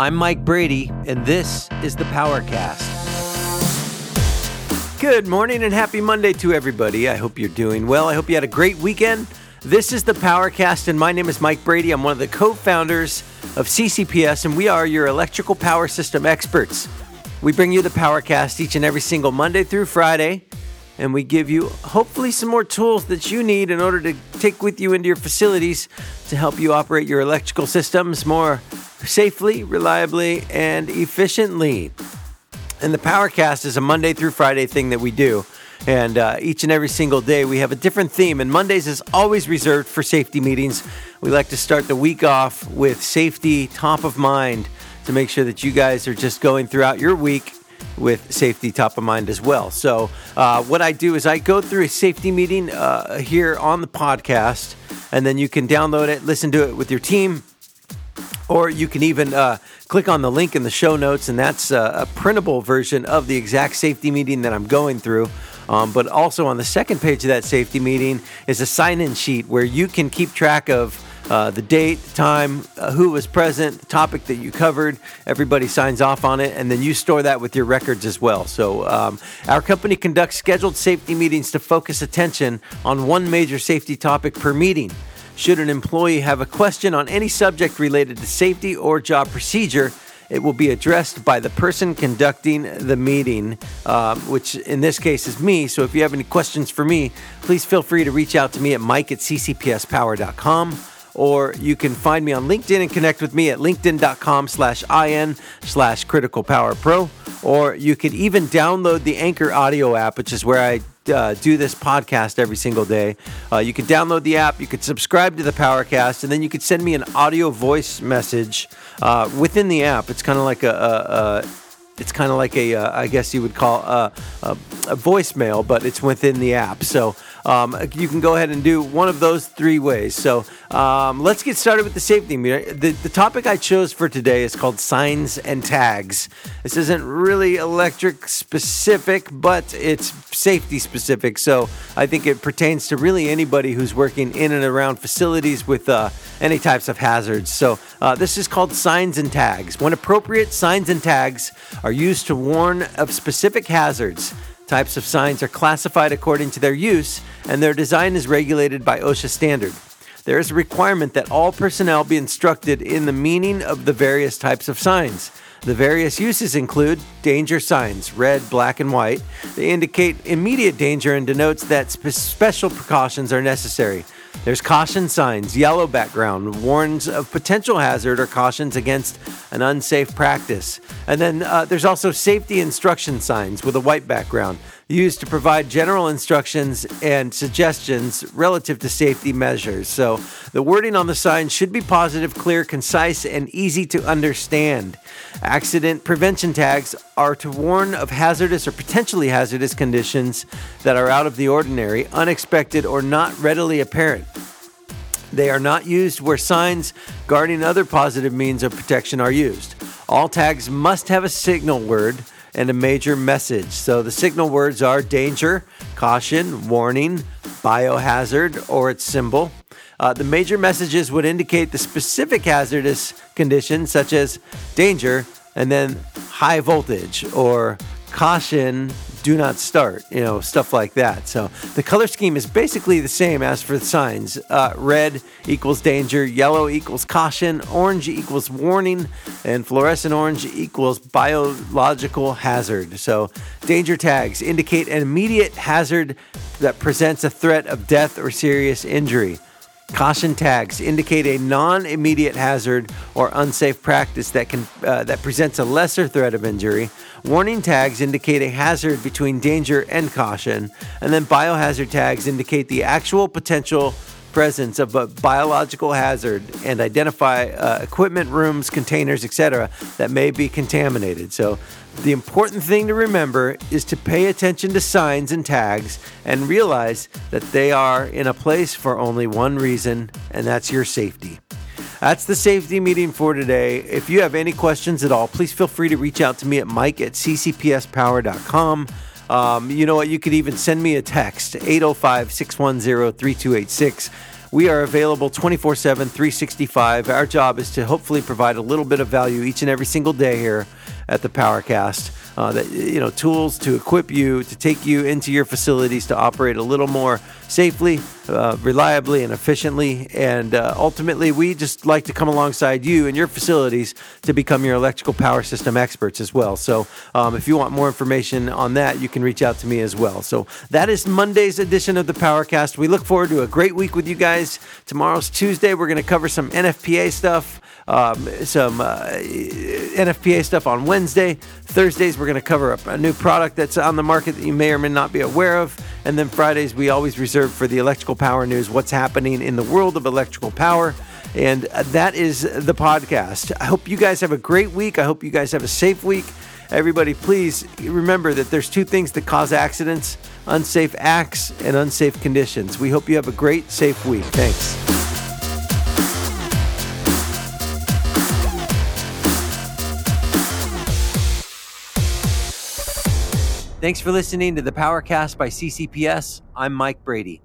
I'm Mike Brady, and this is the Powercast. Good morning and happy Monday to everybody. I hope you're doing well. I hope you had a great weekend. This is the Powercast, and my name is Mike Brady. I'm one of the co founders of CCPS, and we are your electrical power system experts. We bring you the Powercast each and every single Monday through Friday and we give you hopefully some more tools that you need in order to take with you into your facilities to help you operate your electrical systems more safely, reliably, and efficiently. And the Powercast is a Monday through Friday thing that we do. And uh, each and every single day, we have a different theme. And Mondays is always reserved for safety meetings. We like to start the week off with safety top of mind to make sure that you guys are just going throughout your week with safety top of mind as well. So, uh, what I do is I go through a safety meeting uh, here on the podcast, and then you can download it, listen to it with your team, or you can even uh, click on the link in the show notes, and that's uh, a printable version of the exact safety meeting that I'm going through. Um, but also on the second page of that safety meeting is a sign in sheet where you can keep track of uh, the date, time, uh, who was present, the topic that you covered. Everybody signs off on it, and then you store that with your records as well. So, um, our company conducts scheduled safety meetings to focus attention on one major safety topic per meeting. Should an employee have a question on any subject related to safety or job procedure, it will be addressed by the person conducting the meeting, um, which in this case is me. So if you have any questions for me, please feel free to reach out to me at mike at ccpspower.com or you can find me on LinkedIn and connect with me at linkedin.com slash in slash critical power pro. Or you can even download the Anchor audio app, which is where I uh, do this podcast every single day. Uh, you can download the app, you could subscribe to the Powercast, and then you could send me an audio voice message uh, within the app. It's kind of like a, a, a it's kind of like a, uh, I guess you would call a, a, a, voicemail, but it's within the app. So um, you can go ahead and do one of those three ways. So um, let's get started with the safety meter. The, the topic I chose for today is called signs and tags. This isn't really electric specific, but it's safety specific. So I think it pertains to really anybody who's working in and around facilities with uh, any types of hazards. So uh, this is called signs and tags. When appropriate, signs and tags are used to warn of specific hazards. Types of signs are classified according to their use, and their design is regulated by OSHA standard. There is a requirement that all personnel be instructed in the meaning of the various types of signs. The various uses include danger signs, red, black, and white. They indicate immediate danger and denotes that spe- special precautions are necessary. There's caution signs, yellow background, warns of potential hazard or cautions against an unsafe practice. And then uh, there's also safety instruction signs with a white background used to provide general instructions and suggestions relative to safety measures. So the wording on the sign should be positive, clear, concise, and easy to understand. Accident prevention tags are to warn of hazardous or potentially hazardous conditions that are out of the ordinary, unexpected, or not readily apparent. They are not used where signs guarding other positive means of protection are used. All tags must have a signal word and a major message. So the signal words are danger, caution, warning, biohazard, or its symbol. Uh, the major messages would indicate the specific hazardous condition, such as danger, and then high voltage, or caution, do not start, you know, stuff like that. So the color scheme is basically the same as for the signs. Uh, red equals danger, yellow equals caution, orange equals warning, and fluorescent orange equals biological hazard. So danger tags indicate an immediate hazard that presents a threat of death or serious injury. Caution tags indicate a non-immediate hazard or unsafe practice that can uh, that presents a lesser threat of injury. Warning tags indicate a hazard between danger and caution, and then biohazard tags indicate the actual potential presence of a biological hazard and identify uh, equipment rooms, containers, etc. that may be contaminated. So the important thing to remember is to pay attention to signs and tags and realize that they are in a place for only one reason, and that's your safety. That's the safety meeting for today. If you have any questions at all, please feel free to reach out to me at mike at ccpspower.com. Um, you know what? You could even send me a text, 805 610 3286. We are available 24 7, 365. Our job is to hopefully provide a little bit of value each and every single day here at the Powercast. Uh, that you know, tools to equip you to take you into your facilities to operate a little more safely, uh, reliably, and efficiently. And uh, ultimately, we just like to come alongside you and your facilities to become your electrical power system experts as well. So, um, if you want more information on that, you can reach out to me as well. So, that is Monday's edition of the Powercast. We look forward to a great week with you guys. Tomorrow's Tuesday. We're going to cover some NFPA stuff um, some uh, NFPA stuff on Wednesday. Thursdays, we're going to cover a, a new product that's on the market that you may or may not be aware of. And then Fridays, we always reserve for the electrical power news what's happening in the world of electrical power. And that is the podcast. I hope you guys have a great week. I hope you guys have a safe week. Everybody, please remember that there's two things that cause accidents unsafe acts and unsafe conditions. We hope you have a great, safe week. Thanks. Thanks for listening to the Powercast by CCPS. I'm Mike Brady.